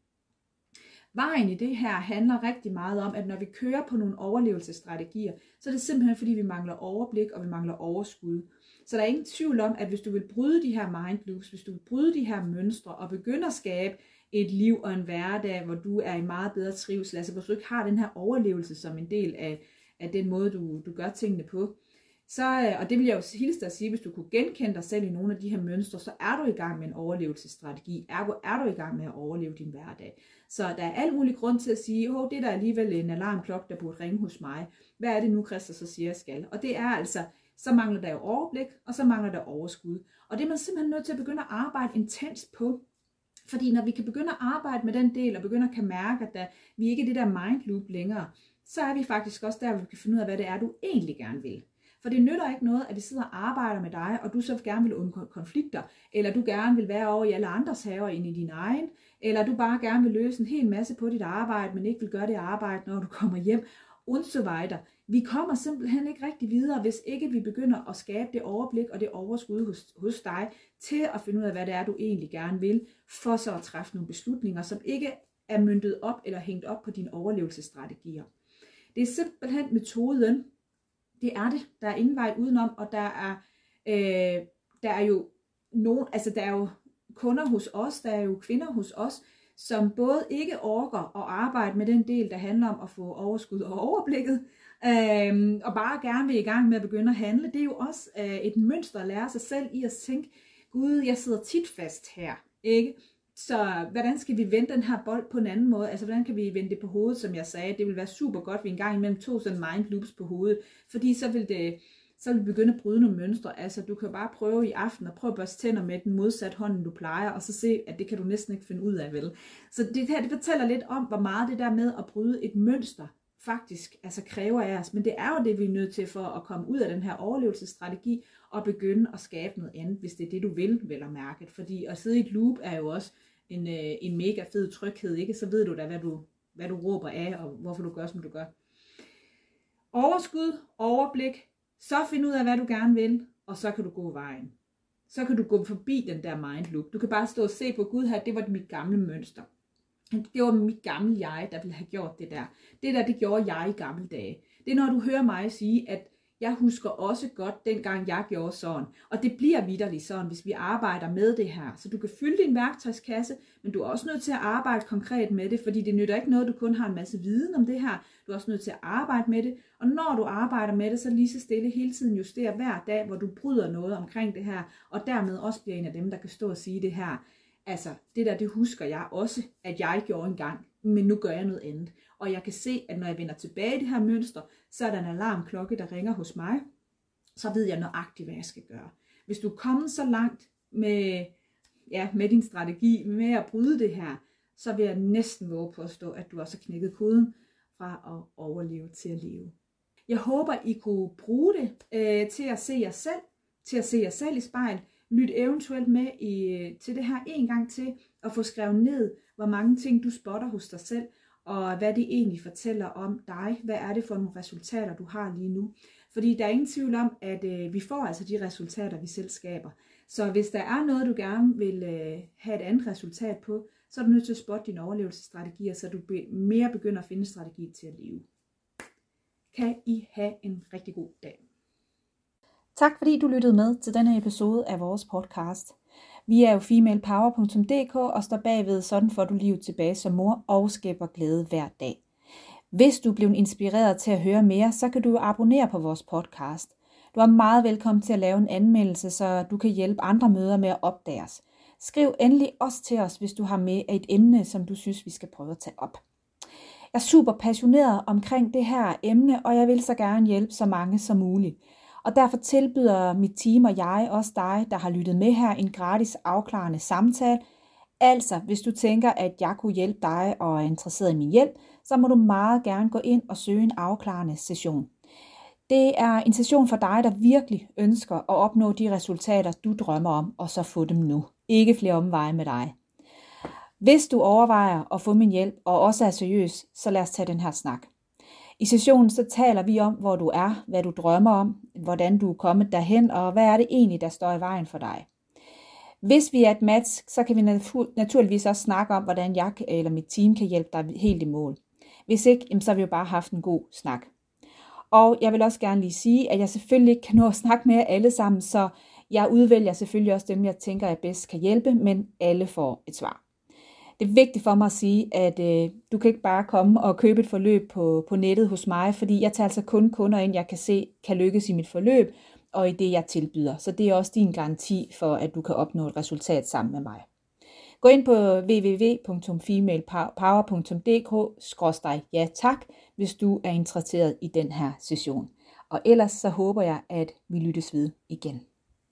Vejen i det her handler rigtig meget om, at når vi kører på nogle overlevelsesstrategier, så er det simpelthen fordi, vi mangler overblik og vi mangler overskud. Så der er ingen tvivl om, at hvis du vil bryde de her mind loops, hvis du vil bryde de her mønstre og begynde at skabe et liv og en hverdag, hvor du er i meget bedre trivsel, altså hvor du ikke har den her overlevelse som en del af, af den måde, du, du gør tingene på, så, øh, og det vil jeg jo hilse dig at sige, hvis du kunne genkende dig selv i nogle af de her mønstre, så er du i gang med en overlevelsesstrategi. Ergo er du i gang med at overleve din hverdag. Så der er al mulig grund til at sige, åh, det er der alligevel en alarmklokke, der burde ringe hos mig. Hvad er det nu, Christer så siger, jeg skal? Og det er altså, så mangler der jo overblik, og så mangler der overskud. Og det er man simpelthen nødt til at begynde at arbejde intens på. Fordi når vi kan begynde at arbejde med den del, og begynde at kan mærke, at der, vi ikke er det der mind loop længere, så er vi faktisk også der, hvor vi kan finde ud af, hvad det er, du egentlig gerne vil. For det nytter ikke noget, at vi sidder og arbejder med dig, og du så gerne vil undgå konflikter, eller du gerne vil være over i alle andres haver end i din egen, eller du bare gerne vil løse en hel masse på dit arbejde, men ikke vil gøre det arbejde, når du kommer hjem, und so weiter. Vi kommer simpelthen ikke rigtig videre, hvis ikke vi begynder at skabe det overblik og det overskud hos, hos dig, til at finde ud af, hvad det er, du egentlig gerne vil, for så at træffe nogle beslutninger, som ikke er myndtet op eller hængt op på dine overlevelsesstrategier. Det er simpelthen metoden, det er det. Der er ingen vej udenom, og der er, øh, der er jo nogen, altså der er jo kunder hos os, der er jo kvinder hos os, som både ikke orker at arbejde med den del, der handler om at få overskud og overblikket, øh, og bare gerne vil i gang med at begynde at handle. Det er jo også øh, et mønster at lære sig selv i at tænke, gud, jeg sidder tit fast her, ikke? Så hvordan skal vi vende den her bold på en anden måde? Altså, hvordan kan vi vende det på hovedet, som jeg sagde? Det vil være super godt, at vi engang imellem tog sådan mind loops på hovedet, fordi så vil det, så vil vi begynde at bryde nogle mønstre. Altså, du kan bare prøve i aften at prøve at børste tænder med den modsatte hånd, du plejer, og så se, at det kan du næsten ikke finde ud af, vel? Så det her, det fortæller lidt om, hvor meget det der med at bryde et mønster faktisk altså kræver af os. Men det er jo det, vi er nødt til for at komme ud af den her overlevelsesstrategi og begynde at skabe noget andet, hvis det er det, du vil, vel at mærke. Fordi at sidde i et loop er jo også en, øh, en mega fed tryghed, ikke? Så ved du da, hvad du, hvad du råber af, og hvorfor du gør, som du gør. Overskud, overblik, så find ud af, hvad du gerne vil, og så kan du gå vejen. Så kan du gå forbi den der mind loop. Du kan bare stå og se på Gud her, det var mit gamle mønster. Det var mit gamle jeg, der ville have gjort det der. Det der, det gjorde jeg i gamle dage. Det er, når du hører mig sige, at jeg husker også godt, dengang jeg gjorde sådan. Og det bliver vidderligt sådan, hvis vi arbejder med det her. Så du kan fylde din værktøjskasse, men du er også nødt til at arbejde konkret med det, fordi det nytter ikke noget, du kun har en masse viden om det her. Du er også nødt til at arbejde med det. Og når du arbejder med det, så lige så stille hele tiden justere hver dag, hvor du bryder noget omkring det her, og dermed også bliver en af dem, der kan stå og sige det her. Altså, det der, det husker jeg også, at jeg gjorde engang, men nu gør jeg noget andet. Og jeg kan se, at når jeg vender tilbage i det her mønster, så er der en alarmklokke, der ringer hos mig. Så ved jeg nøjagtigt, hvad jeg skal gøre. Hvis du er kommet så langt med, ja, med din strategi, med at bryde det her, så vil jeg næsten våge på at stå, at du også har knækket koden fra at overleve til at leve. Jeg håber, I kunne bruge det øh, til at se jer selv, til at se jer selv i spejl. Lyt eventuelt med i, øh, til det her en gang til, og få skrevet ned, hvor mange ting du spotter hos dig selv, og hvad det egentlig fortæller om dig. Hvad er det for nogle resultater, du har lige nu? Fordi der er ingen tvivl om, at øh, vi får altså de resultater, vi selv skaber. Så hvis der er noget, du gerne vil øh, have et andet resultat på, så er du nødt til at spotte dine overlevelsesstrategier, så du be- mere begynder at finde strategi til at leve. Kan I have en rigtig god dag. Tak fordi du lyttede med til denne episode af vores podcast. Vi er jo femalepower.dk og står bagved sådan får du livet tilbage som mor og skaber glæde hver dag. Hvis du blev inspireret til at høre mere, så kan du abonnere på vores podcast. Du er meget velkommen til at lave en anmeldelse, så du kan hjælpe andre møder med at opdage os. Skriv endelig også til os, hvis du har med et emne, som du synes, vi skal prøve at tage op. Jeg er super passioneret omkring det her emne, og jeg vil så gerne hjælpe så mange som muligt. Og derfor tilbyder mit team og jeg også dig, der har lyttet med her, en gratis afklarende samtale. Altså, hvis du tænker, at jeg kunne hjælpe dig og er interesseret i min hjælp, så må du meget gerne gå ind og søge en afklarende session. Det er en session for dig, der virkelig ønsker at opnå de resultater, du drømmer om, og så få dem nu. Ikke flere omveje med dig. Hvis du overvejer at få min hjælp og også er seriøs, så lad os tage den her snak. I sessionen så taler vi om, hvor du er, hvad du drømmer om, hvordan du er kommet derhen, og hvad er det egentlig, der står i vejen for dig. Hvis vi er et match, så kan vi naturligvis også snakke om, hvordan jeg eller mit team kan hjælpe dig helt i mål. Hvis ikke, så har vi jo bare haft en god snak. Og jeg vil også gerne lige sige, at jeg selvfølgelig ikke kan nå at snakke med jer alle sammen, så jeg udvælger selvfølgelig også dem, jeg tænker, jeg bedst kan hjælpe, men alle får et svar det er vigtigt for mig at sige, at øh, du kan ikke bare komme og købe et forløb på, på nettet hos mig, fordi jeg tager altså kun kunder ind, jeg kan se kan lykkes i mit forløb, og i det, jeg tilbyder. Så det er også din garanti for, at du kan opnå et resultat sammen med mig. Gå ind på www.femalepower.dk-ja tak, hvis du er interesseret i den her session. Og ellers så håber jeg, at vi lyttes ved igen.